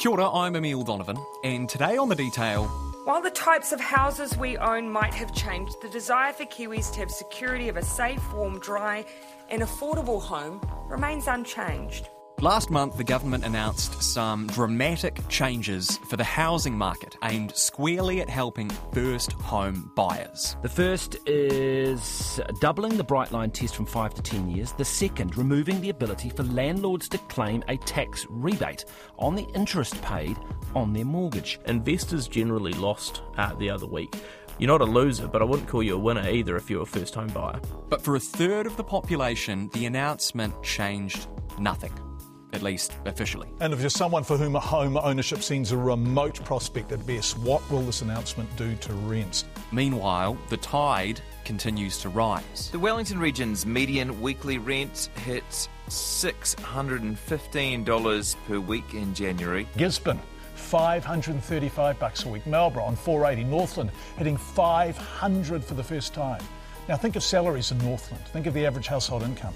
Kia ora, I'm Emile Donovan, and today on The Detail, While the types of houses we own might have changed, the desire for Kiwis to have security of a safe, warm, dry, and affordable home remains unchanged. Last month the government announced some dramatic changes for the housing market aimed squarely at helping first home buyers. The first is doubling the Bright Line test from 5 to 10 years. The second, removing the ability for landlords to claim a tax rebate on the interest paid on their mortgage. investors generally lost uh, the other week. You're not a loser, but I wouldn't call you a winner either if you're a first home buyer. But for a third of the population, the announcement changed nothing, at least officially. And if you're someone for whom home ownership seems a remote prospect at best, what will this announcement do to rents? Meanwhile, the tide continues to rise. The Wellington region's median weekly rent hits $615 per week in January. Gisborne, 535 bucks a week. Melbourne on 480. Northland hitting 500 for the first time. Now think of salaries in Northland. Think of the average household income.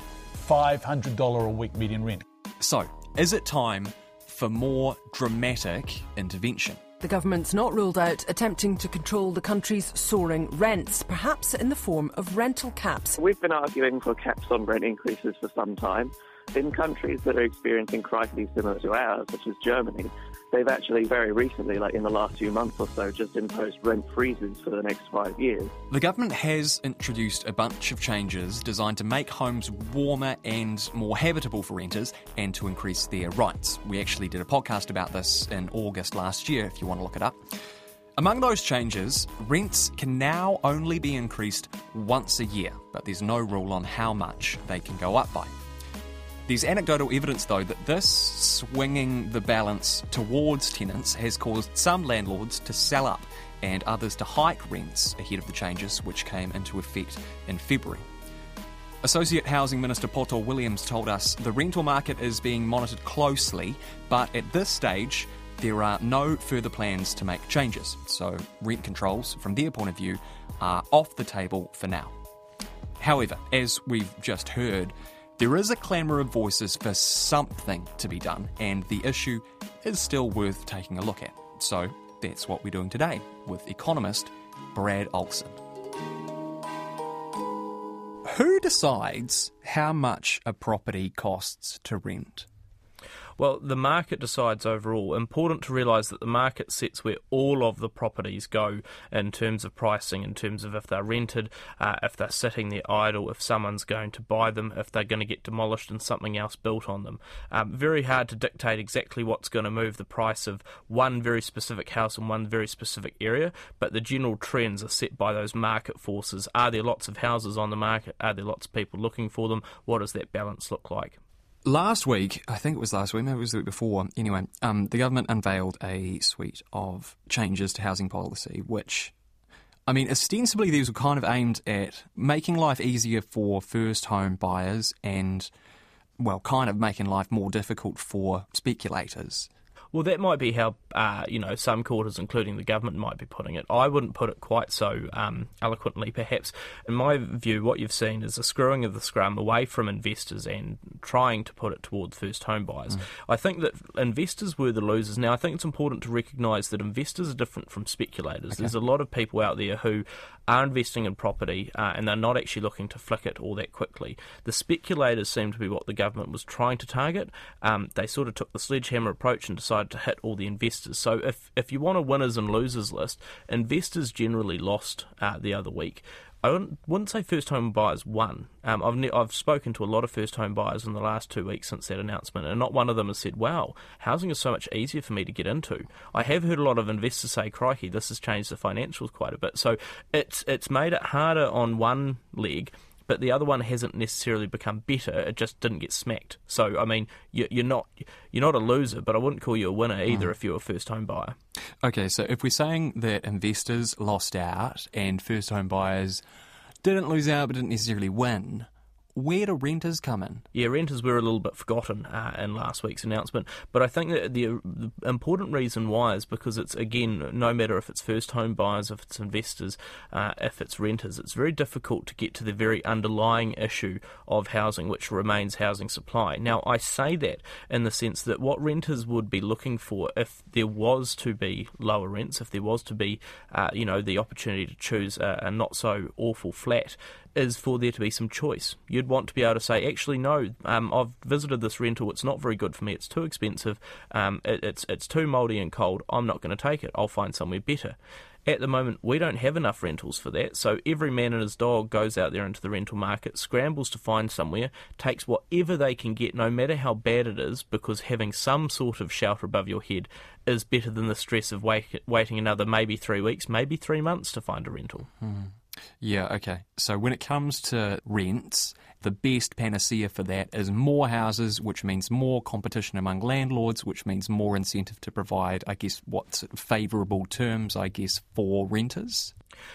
$500 a week median rent. So, is it time for more dramatic intervention? The government's not ruled out attempting to control the country's soaring rents, perhaps in the form of rental caps. We've been arguing for caps on rent increases for some time. In countries that are experiencing crises similar to ours, such as Germany, they've actually very recently, like in the last few months or so, just imposed rent freezes for the next five years. The government has introduced a bunch of changes designed to make homes warmer and more habitable for renters and to increase their rights. We actually did a podcast about this in August last year, if you want to look it up. Among those changes, rents can now only be increased once a year, but there's no rule on how much they can go up by. There's anecdotal evidence, though, that this swinging the balance towards tenants has caused some landlords to sell up and others to hike rents ahead of the changes which came into effect in February. Associate Housing Minister Poto Williams told us the rental market is being monitored closely, but at this stage, there are no further plans to make changes. So, rent controls, from their point of view, are off the table for now. However, as we've just heard, there is a clamour of voices for something to be done, and the issue is still worth taking a look at. So that's what we're doing today with economist Brad Olson. Who decides how much a property costs to rent? Well, the market decides overall. Important to realise that the market sets where all of the properties go in terms of pricing, in terms of if they're rented, uh, if they're sitting there idle, if someone's going to buy them, if they're going to get demolished and something else built on them. Um, very hard to dictate exactly what's going to move the price of one very specific house in one very specific area, but the general trends are set by those market forces. Are there lots of houses on the market? Are there lots of people looking for them? What does that balance look like? Last week, I think it was last week, maybe it was the week before. Anyway, um, the government unveiled a suite of changes to housing policy, which, I mean, ostensibly these were kind of aimed at making life easier for first home buyers and, well, kind of making life more difficult for speculators. Well, that might be how uh, you know some quarters, including the government, might be putting it. I wouldn't put it quite so um, eloquently, perhaps. In my view, what you've seen is a screwing of the scrum away from investors and trying to put it towards first home buyers. I think that investors were the losers. Now, I think it's important to recognise that investors are different from speculators. There's a lot of people out there who are investing in property uh, and they're not actually looking to flick it all that quickly. The speculators seem to be what the government was trying to target. Um, they sort of took the sledgehammer approach and decided to hit all the investors. So if if you want a winners and losers list, investors generally lost uh, the other week. I wouldn't, wouldn't say first home buyers won. Um, I've ne- I've spoken to a lot of first home buyers in the last two weeks since that announcement, and not one of them has said, "Wow, housing is so much easier for me to get into." I have heard a lot of investors say, "Crikey, this has changed the financials quite a bit." So it's it's made it harder on one leg. But the other one hasn't necessarily become better. It just didn't get smacked. So I mean, you, you're not you're not a loser, but I wouldn't call you a winner hmm. either if you're a first home buyer. Okay, so if we're saying that investors lost out and first home buyers didn't lose out but didn't necessarily win, where do renters come in? Yeah, renters were a little bit forgotten uh, in last week's announcement, but I think that the, the, important reason why is because it's again, no matter if it's first home buyers, if it's investors, uh, if it's renters, it's very difficult to get to the very underlying issue of housing, which remains housing supply. Now, I say that in the sense that what renters would be looking for if there was to be lower rents, if there was to be, uh, you know, the opportunity to choose a, a not so awful flat, is for there to be some choice. You'd want to be able to say, actually, no, um, I've visited this rental. It's not very good for me. It's too expensive. Um, it, it's it's too mouldy and cold. I'm not going to take it. I'll find somewhere better. At the moment, we don't have enough rentals for that, so every man and his dog goes out there into the rental market, scrambles to find somewhere, takes whatever they can get, no matter how bad it is, because having some sort of shelter above your head is better than the stress of wait- waiting another maybe three weeks, maybe three months to find a rental. Hmm. Yeah, okay. So when it comes to rents, the best panacea for that is more houses, which means more competition among landlords, which means more incentive to provide, I guess, what's favourable terms, I guess, for renters.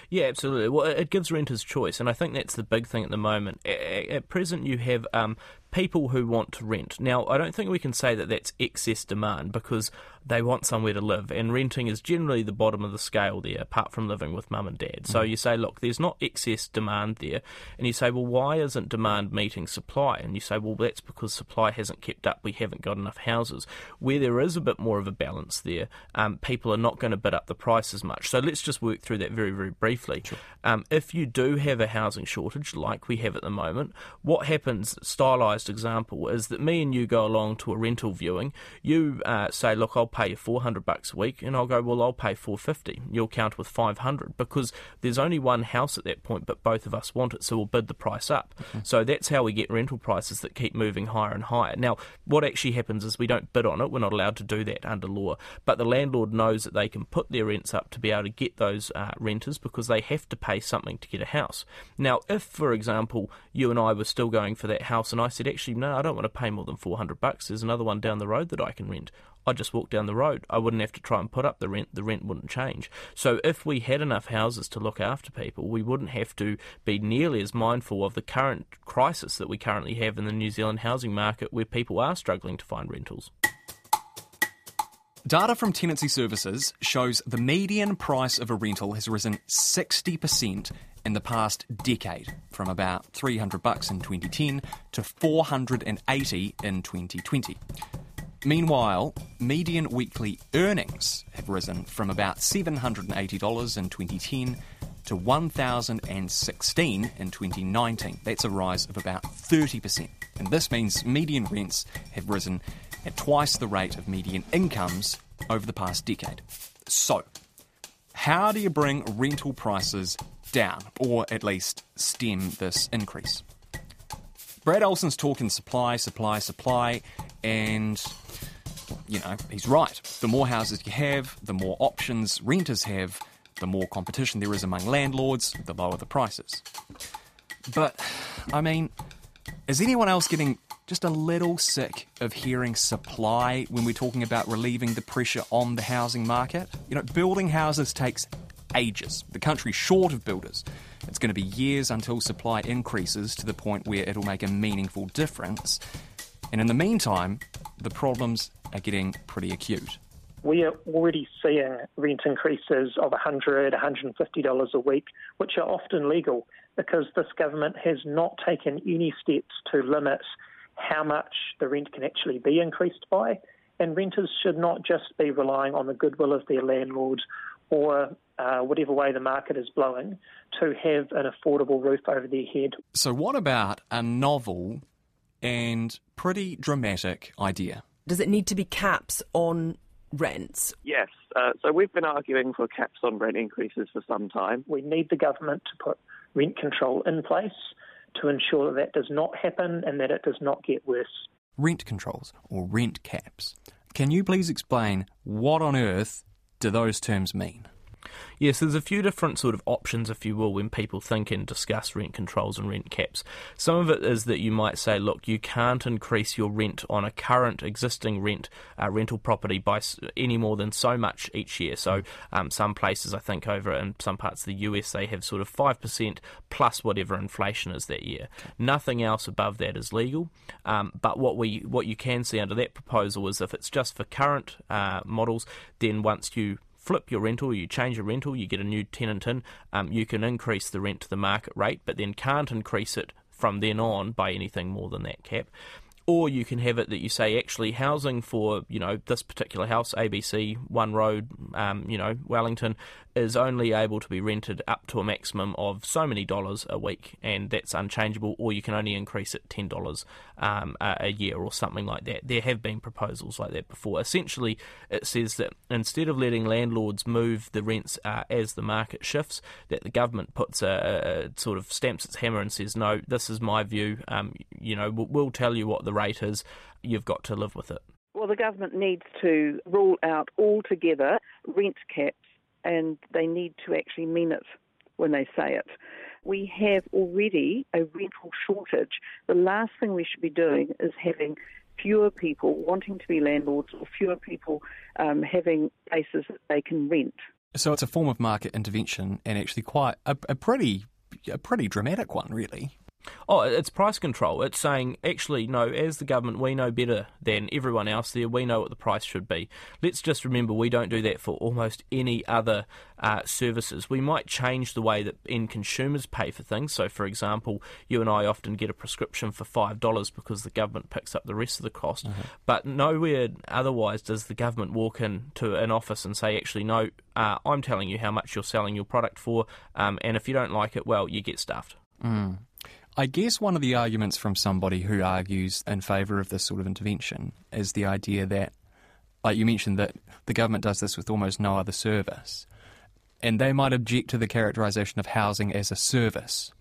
Yeah, absolutely. Well, it gives renters choice, and I think that's the big thing at the moment. At present, you have um, people who want to rent. Now, I don't think we can say that that's excess demand because they want somewhere to live, and renting is generally the bottom of the scale there, apart from living with mum and dad. So mm. you say, look, there's not excess demand there, and you say, well, why isn't demand meeting supply? And you say, well, that's because supply hasn't kept up. We haven't got enough houses. Where there is a bit more of a balance there, um, people are not going to bid up the price as much. So let's just work through that very, very briefly. Sure. Um, if you do have a housing shortage, like we have at the moment, what happens, example, is that me and you go along to a rental viewing. You uh, say, look, I'll pay you 400 bucks a week, and I'll go, well, I'll pay 450. You'll count with 500 because there's only one house at that point, but both of us want it, so we'll bid the price up. Mm-hmm. So that's how we get rental prices that keep moving higher and higher. Now, what actually happens is we don't bid on it. We're not allowed to do that under law, but the landlord knows that they can put their rents up to be able to get those uh, renters because they have to pay something to get a house. Now, if, for example, you and I were still going for that house, and I said, actually, no, I don't want to pay more than 400 bucks. There's another one down the road that I can rent. I'd just walk down the road. I wouldn't have to try and put up the rent. The rent wouldn't change. So if we had enough houses to look after people, we wouldn't have to be nearly as mindful of the current crisis that we currently have in the New Zealand housing market where people are struggling to find rentals. Data from Tenancy Services shows the median price of a rental has risen 60% in the past decade, from about 300 bucks in 2010 to 480 in 2020. Meanwhile, median weekly earnings have risen from about $780 in 2010 to 1,016 in 2019. That's a rise of about 30%. And this means median rents have risen at twice the rate of median incomes over the past decade. So, how do you bring rental prices down, or at least stem this increase? Brad Olson's talking supply, supply, supply, and you know, he's right. The more houses you have, the more options renters have, the more competition there is among landlords, the lower the prices. But, I mean, is anyone else getting just a little sick of hearing supply when we're talking about relieving the pressure on the housing market? You know, building houses takes ages. The country's short of builders. It's going to be years until supply increases to the point where it'll make a meaningful difference. And in the meantime, the problems are getting pretty acute. We are already seeing rent increases of $100, $150 a week, which are often legal because this government has not taken any steps to limit how much the rent can actually be increased by. And renters should not just be relying on the goodwill of their landlord or uh, whatever way the market is blowing to have an affordable roof over their head. So, what about a novel and pretty dramatic idea? Does it need to be caps on rents? Yes. Uh, so, we've been arguing for caps on rent increases for some time. We need the government to put rent control in place to ensure that that does not happen and that it does not get worse. Rent controls or rent caps. Can you please explain what on earth do those terms mean? Yes, there's a few different sort of options, if you will, when people think and discuss rent controls and rent caps. Some of it is that you might say, look, you can't increase your rent on a current existing rent uh, rental property by any more than so much each year. So um, some places, I think, over in some parts of the US, they have sort of five percent plus whatever inflation is that year. Nothing else above that is legal. Um, but what we what you can see under that proposal is if it's just for current uh, models, then once you flip your rental, you change your rental, you get a new tenant in, um, you can increase the rent to the market rate, but then can't increase it from then on by anything more than that cap or you can have it that you say actually housing for you know this particular house ABC One Road um, you know Wellington is only able to be rented up to a maximum of so many dollars a week, and that's unchangeable, or you can only increase it $10 um, a year or something like that. There have been proposals like that before. Essentially, it says that instead of letting landlords move the rents uh, as the market shifts, that the government puts a, a, sort of stamps its hammer and says, no, this is my view, um, you know, we'll, we'll tell you what the rate is, you've got to live with it. Well, the government needs to rule out altogether rent caps and they need to actually mean it when they say it. We have already a rental shortage. The last thing we should be doing is having fewer people wanting to be landlords or fewer people um, having places that they can rent. So it's a form of market intervention and actually quite a, a pretty a pretty dramatic one, really. Oh, it's price control. It's saying, actually, no, as the government, we know better than everyone else there. We know what the price should be. Let's just remember we don't do that for almost any other uh, services. We might change the way that end consumers pay for things. So, for example, you and I often get a prescription for $5 because the government picks up the rest of the cost. Mm-hmm. But nowhere otherwise does the government walk into an office and say, actually, no, uh, I'm telling you how much you're selling your product for, um, and if you don't like it, well, you get stuffed. Mm. I guess one of the arguments from somebody who argues in favour of this sort of intervention is the idea that, like you mentioned, that the government does this with almost no other service. And they might object to the characterisation of housing as a service.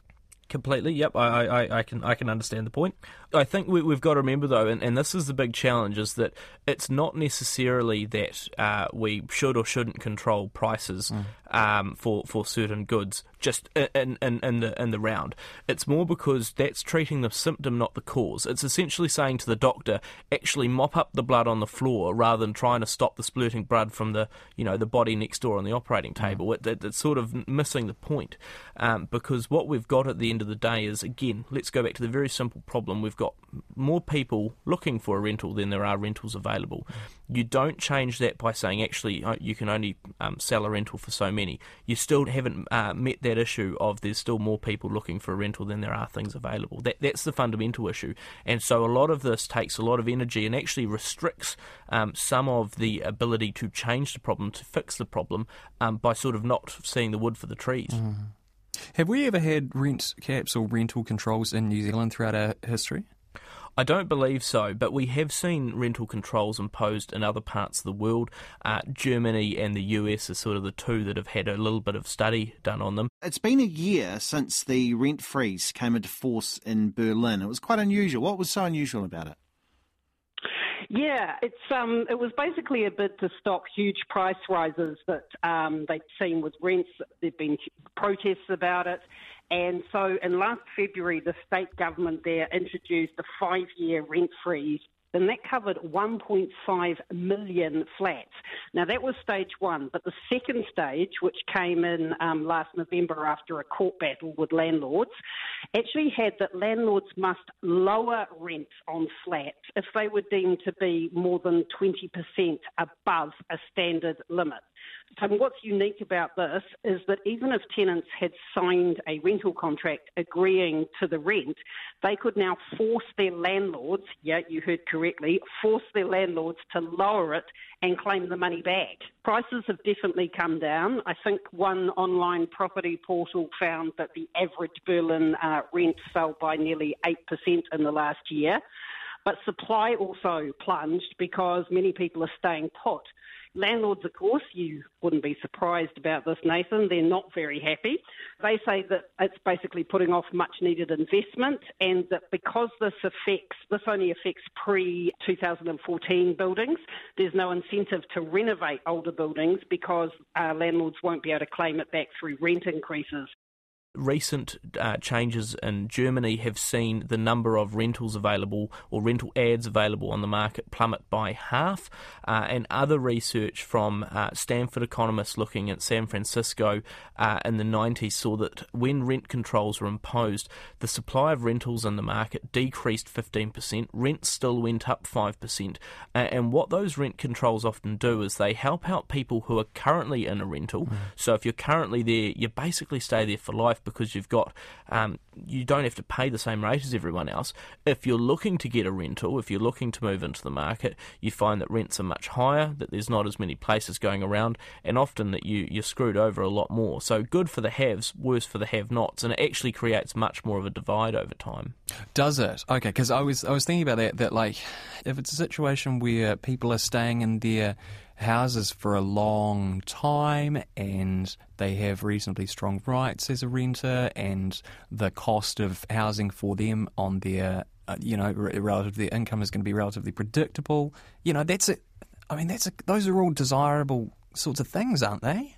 Completely, yep. I, I, I can I can understand the point. I think we, have got to remember though, and, and this is the big challenge, is that it's not necessarily that uh, we should or shouldn't control prices mm. um, for for certain goods just in, in in the in the round. It's more because that's treating the symptom, not the cause. It's essentially saying to the doctor, actually mop up the blood on the floor rather than trying to stop the splurting blood from the you know the body next door on the operating mm. table. Mm. It, it, it's sort of missing the point um, because what we've got at the end of the day is again, let's go back to the very simple problem. We've got more people looking for a rental than there are rentals available. You don't change that by saying actually you can only um, sell a rental for so many. You still haven't uh, met that issue of there's still more people looking for a rental than there are things available. That that's the fundamental issue, and so a lot of this takes a lot of energy and actually restricts um, some of the ability to change the problem to fix the problem um, by sort of not seeing the wood for the trees. Mm. Have we ever had rent caps or rental controls in New Zealand throughout our history? I don't believe so, but we have seen rental controls imposed in other parts of the world. Uh, Germany and the US are sort of the two that have had a little bit of study done on them. It's been a year since the rent freeze came into force in Berlin. It was quite unusual. What was so unusual about it? Yeah, it's um, it was basically a bid to stop huge price rises that um, they'd seen with rents. There'd been protests about it, and so in last February, the state government there introduced a five-year rent freeze and that covered 1.5 million flats. Now, that was stage one, but the second stage, which came in um, last November after a court battle with landlords, actually had that landlords must lower rents on flats if they were deemed to be more than 20% above a standard limit. So what's unique about this is that even if tenants had signed a rental contract agreeing to the rent, they could now force their landlords, yeah, you heard correctly, force their landlords to lower it and claim the money back. Prices have definitely come down. I think one online property portal found that the average Berlin uh, rent fell by nearly 8% in the last year. But supply also plunged because many people are staying put. Landlords, of course, you wouldn't be surprised about this, Nathan. They're not very happy. They say that it's basically putting off much needed investment and that because this affects, this only affects pre 2014 buildings, there's no incentive to renovate older buildings because uh, landlords won't be able to claim it back through rent increases recent uh, changes in Germany have seen the number of rentals available or rental ads available on the market plummet by half. Uh, and other research from uh, Stanford economists looking at San Francisco uh, in the 90s saw that when rent controls were imposed, the supply of rentals in the market decreased 15%, rents still went up 5%. and what those rent controls often do is they help out people who are currently in a rental. Mm. So if you're currently there, you basically stay there for life because you've got um, you don't have to pay the same rate as everyone else. If you're looking to get a rental, if you're looking to move into the market, you find that rents are much higher, that there's not as many places going around, and often that you you're screwed over a lot more. So good for the haves, worse for the have-nots, and it actually creates much more of a divide over time. Does it? Okay, because I was I was thinking about that. That like, if it's a situation where people are staying in their houses for a long time and they have reasonably strong rights as a renter and the cost of housing for them on their uh, you know relative to their income is going to be relatively predictable you know that's it i mean that's a, those are all desirable sorts of things aren't they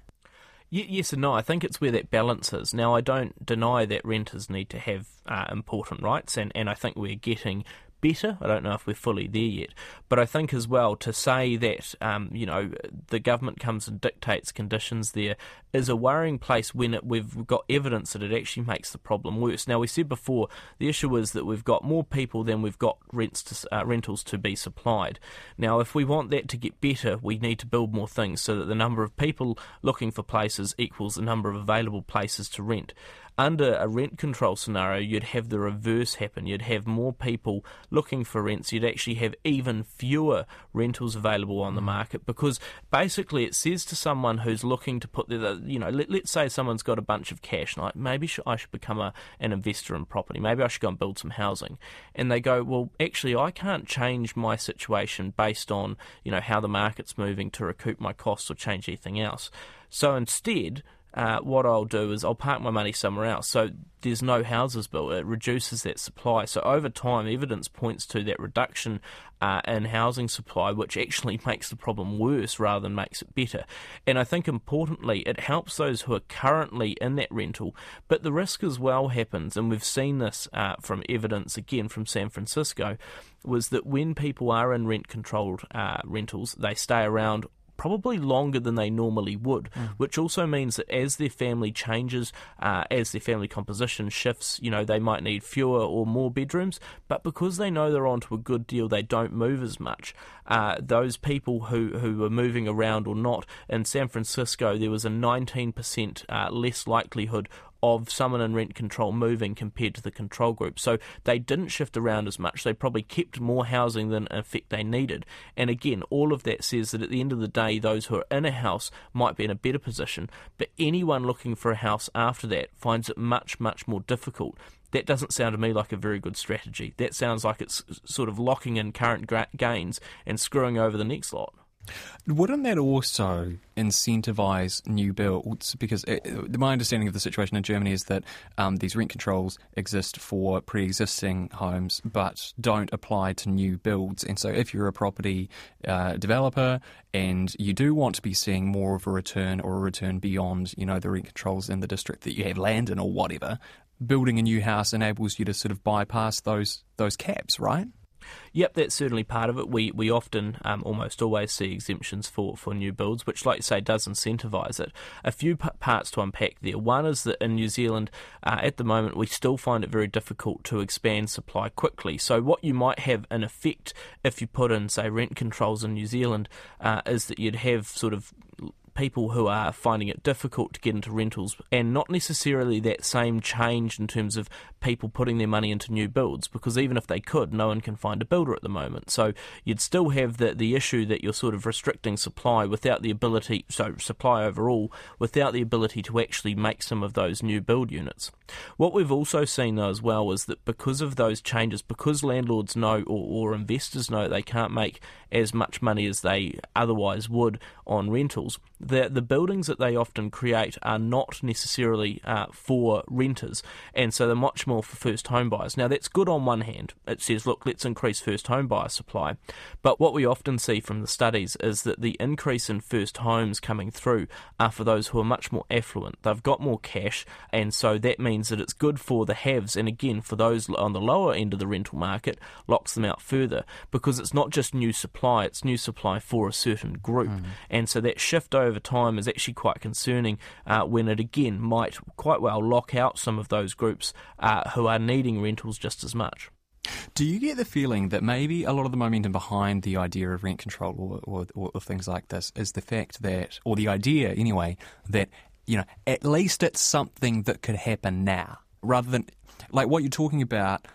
Yes and no. I think it's where that balance is. Now, I don't deny that renters need to have uh, important rights, and, and I think we're getting better. I don't know if we're fully there yet. But I think as well to say that, um, you know, the government comes and dictates conditions there is a worrying place when it, we've got evidence that it actually makes the problem worse. Now, we said before the issue is that we've got more people than we've got rents to, uh, rentals to be supplied. Now, if we want that to get better, we need to build more things so that the number of people looking for places equals the number of available places to rent under a rent control scenario, you'd have the reverse happen. You'd have more people looking for rents. You'd actually have even fewer rentals available on the mm. market because basically it says to someone who's looking to put the, you know, let, us say someone's got a bunch of cash, like maybe I should become a, an investor in property. Maybe I should go and build some housing. And they go, well, actually, I can't change my situation based on, you know, how the market's moving to recoup my costs or change anything else. So instead, uh, what I'll do is I'll park my money somewhere else. So there's no houses built. It reduces that supply. So over time, evidence points to that reduction uh, in housing supply, which actually makes the problem worse rather than makes it better. And I think importantly, it helps those who are currently in that rental. But the risk as well happens, and we've seen this uh, from evidence again from San Francisco, was that when people are in rent controlled uh, rentals, they stay around probably longer than they normally would, mm. which also means that as their family changes, uh, as their family composition shifts, you know, they might need fewer or more bedrooms, but because they know they're onto a good deal, they don't move as much. Uh, those people who, who are moving around or not, in San Francisco, there was a 19% uh, less likelihood of someone in rent control moving compared to the control group. So they didn't shift around as much. They probably kept more housing than in effect they needed. And again, all of that says that at the end of the day, those who are in a house might be in a better position, but anyone looking for a house after that finds it much, much more difficult. That doesn't sound to me like a very good strategy. That sounds like it's sort of locking in current gains and screwing over the next lot. Wouldn't that also incentivise new builds? Because it, uh, my understanding of the situation in Germany is that um, these rent controls exist for pre existing homes but don't apply to new builds. And so, if you're a property uh, developer and you do want to be seeing more of a return or a return beyond, you know, the rent controls in the district that you have land in or whatever, building a new house enables you to sort of bypass those those caps, right? Yep, that's certainly part of it. We we often, um, almost always, see exemptions for, for new builds, which, like you say, does incentivise it. A few p- parts to unpack there. One is that in New Zealand, uh, at the moment, we still find it very difficult to expand supply quickly. So, what you might have in effect if you put in, say, rent controls in New Zealand, uh, is that you'd have sort of people who are finding it difficult to get into rentals and not necessarily that same change in terms of people putting their money into new builds because even if they could, no one can find a builder at the moment. So you'd still have the, the issue that you're sort of restricting supply without the ability, so supply overall, without the ability to actually make some of those new build units. What we've also seen though as well is that because of those changes, because landlords know or, or investors know they can't make as much money as they otherwise would on rentals, the, the buildings that they often create are not necessarily uh, for renters, and so they're much more for first home buyers. Now, that's good on one hand. It says, look, let's increase first home buyer supply. But what we often see from the studies is that the increase in first homes coming through are for those who are much more affluent. They've got more cash, and so that means that it's good for the haves, and again, for those on the lower end of the rental market, locks them out further because it's not just new supply, it's new supply for a certain group. Mm. And so that shift over time is actually quite concerning uh, when it again might quite well lock out some of those groups uh, who are needing rentals just as much. Do you get the feeling that maybe a lot of the momentum behind the idea of rent control or, or, or, things like this is the fact that, or the idea anyway, that, you know, at least it's something that could happen now rather than, like what you're talking about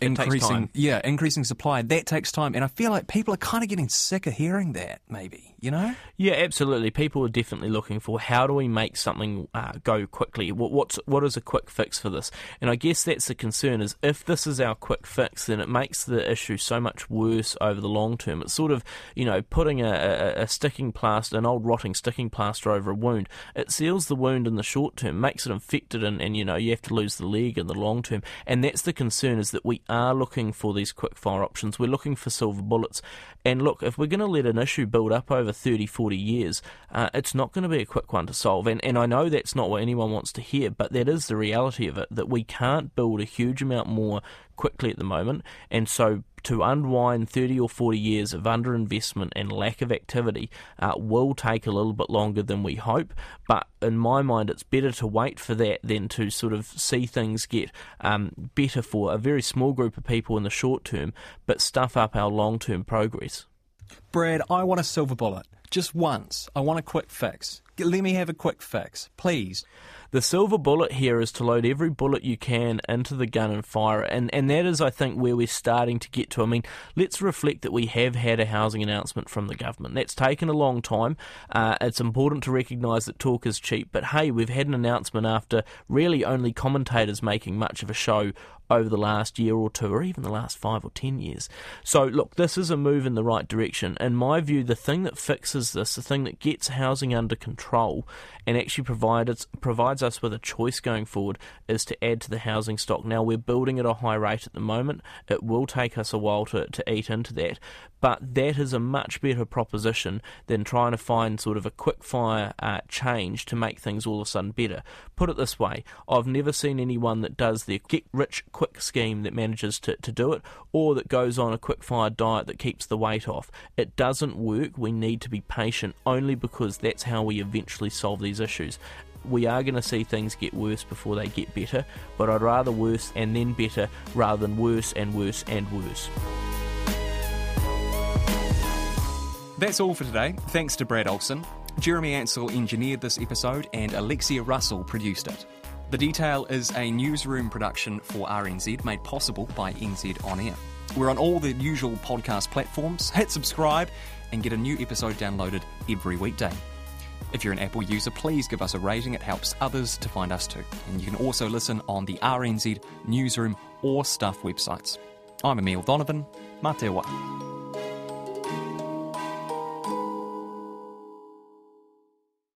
increasing yeah increasing supply. That takes time. And i feel like people are kind of getting sick of hearing that maybe you know? Yeah absolutely. People are definitely looking for how do we make something uh, go quickly? What, what's what is a quick fix for this? And i guess that's the concern is if this is our quick fix then it makes the issue so much worse over the long term. It's sort of you know putting a, a, a sticking plaster an old rotting sticking plaster over a wound. It seals the wound in the short term makes it infected and, and you know you have to lose the leg in the long term. And that's the concern is that we are looking for these quick fire options. We're looking for silver bullets. And look, if we're going to let an issue build up over 30, 40 years, uh, it's not going to be a quick one to solve. And, and I know that's not what anyone wants to hear, but that is the reality of it that we can't build a huge amount more quickly at the moment. And so to unwind 30 or 40 years of underinvestment and lack of activity uh, will take a little bit longer than we hope. But in my mind, it's better to wait for that than to sort of see things get um, better for a very small group of people in the short term, but stuff up our long term progress. Brad, I want a silver bullet. Just once. I want a quick fix. Let me have a quick fix, please. The silver bullet here is to load every bullet you can into the gun and fire it. And, and that is, I think, where we're starting to get to. I mean, let's reflect that we have had a housing announcement from the government. That's taken a long time. Uh, it's important to recognise that talk is cheap, but hey, we've had an announcement after really only commentators making much of a show over the last year or two, or even the last five or ten years. So, look, this is a move in the right direction. In my view, the thing that fixes this, the thing that gets housing under control and actually provides, provides us with a choice going forward, is to add to the housing stock. Now, we're building at a high rate at the moment. It will take us a while to, to eat into that, but that is a much better proposition than trying to find sort of a quick fire uh, change to make things all of a sudden better. Put it this way I've never seen anyone that does the get rich quick scheme that manages to, to do it or that goes on a quick fire diet that keeps the weight off. It doesn't work. We need to be patient only because that's how we eventually solve these issues we are going to see things get worse before they get better, but I'd rather worse and then better rather than worse and worse and worse. That's all for today. Thanks to Brad Olson. Jeremy Ansell engineered this episode and Alexia Russell produced it. The Detail is a newsroom production for RNZ made possible by NZ On Air. We're on all the usual podcast platforms. Hit subscribe and get a new episode downloaded every weekday. If you're an Apple user, please give us a rating. It helps others to find us too. And you can also listen on the RNZ Newsroom or Stuff websites. I'm Emile Donovan. Mā wā.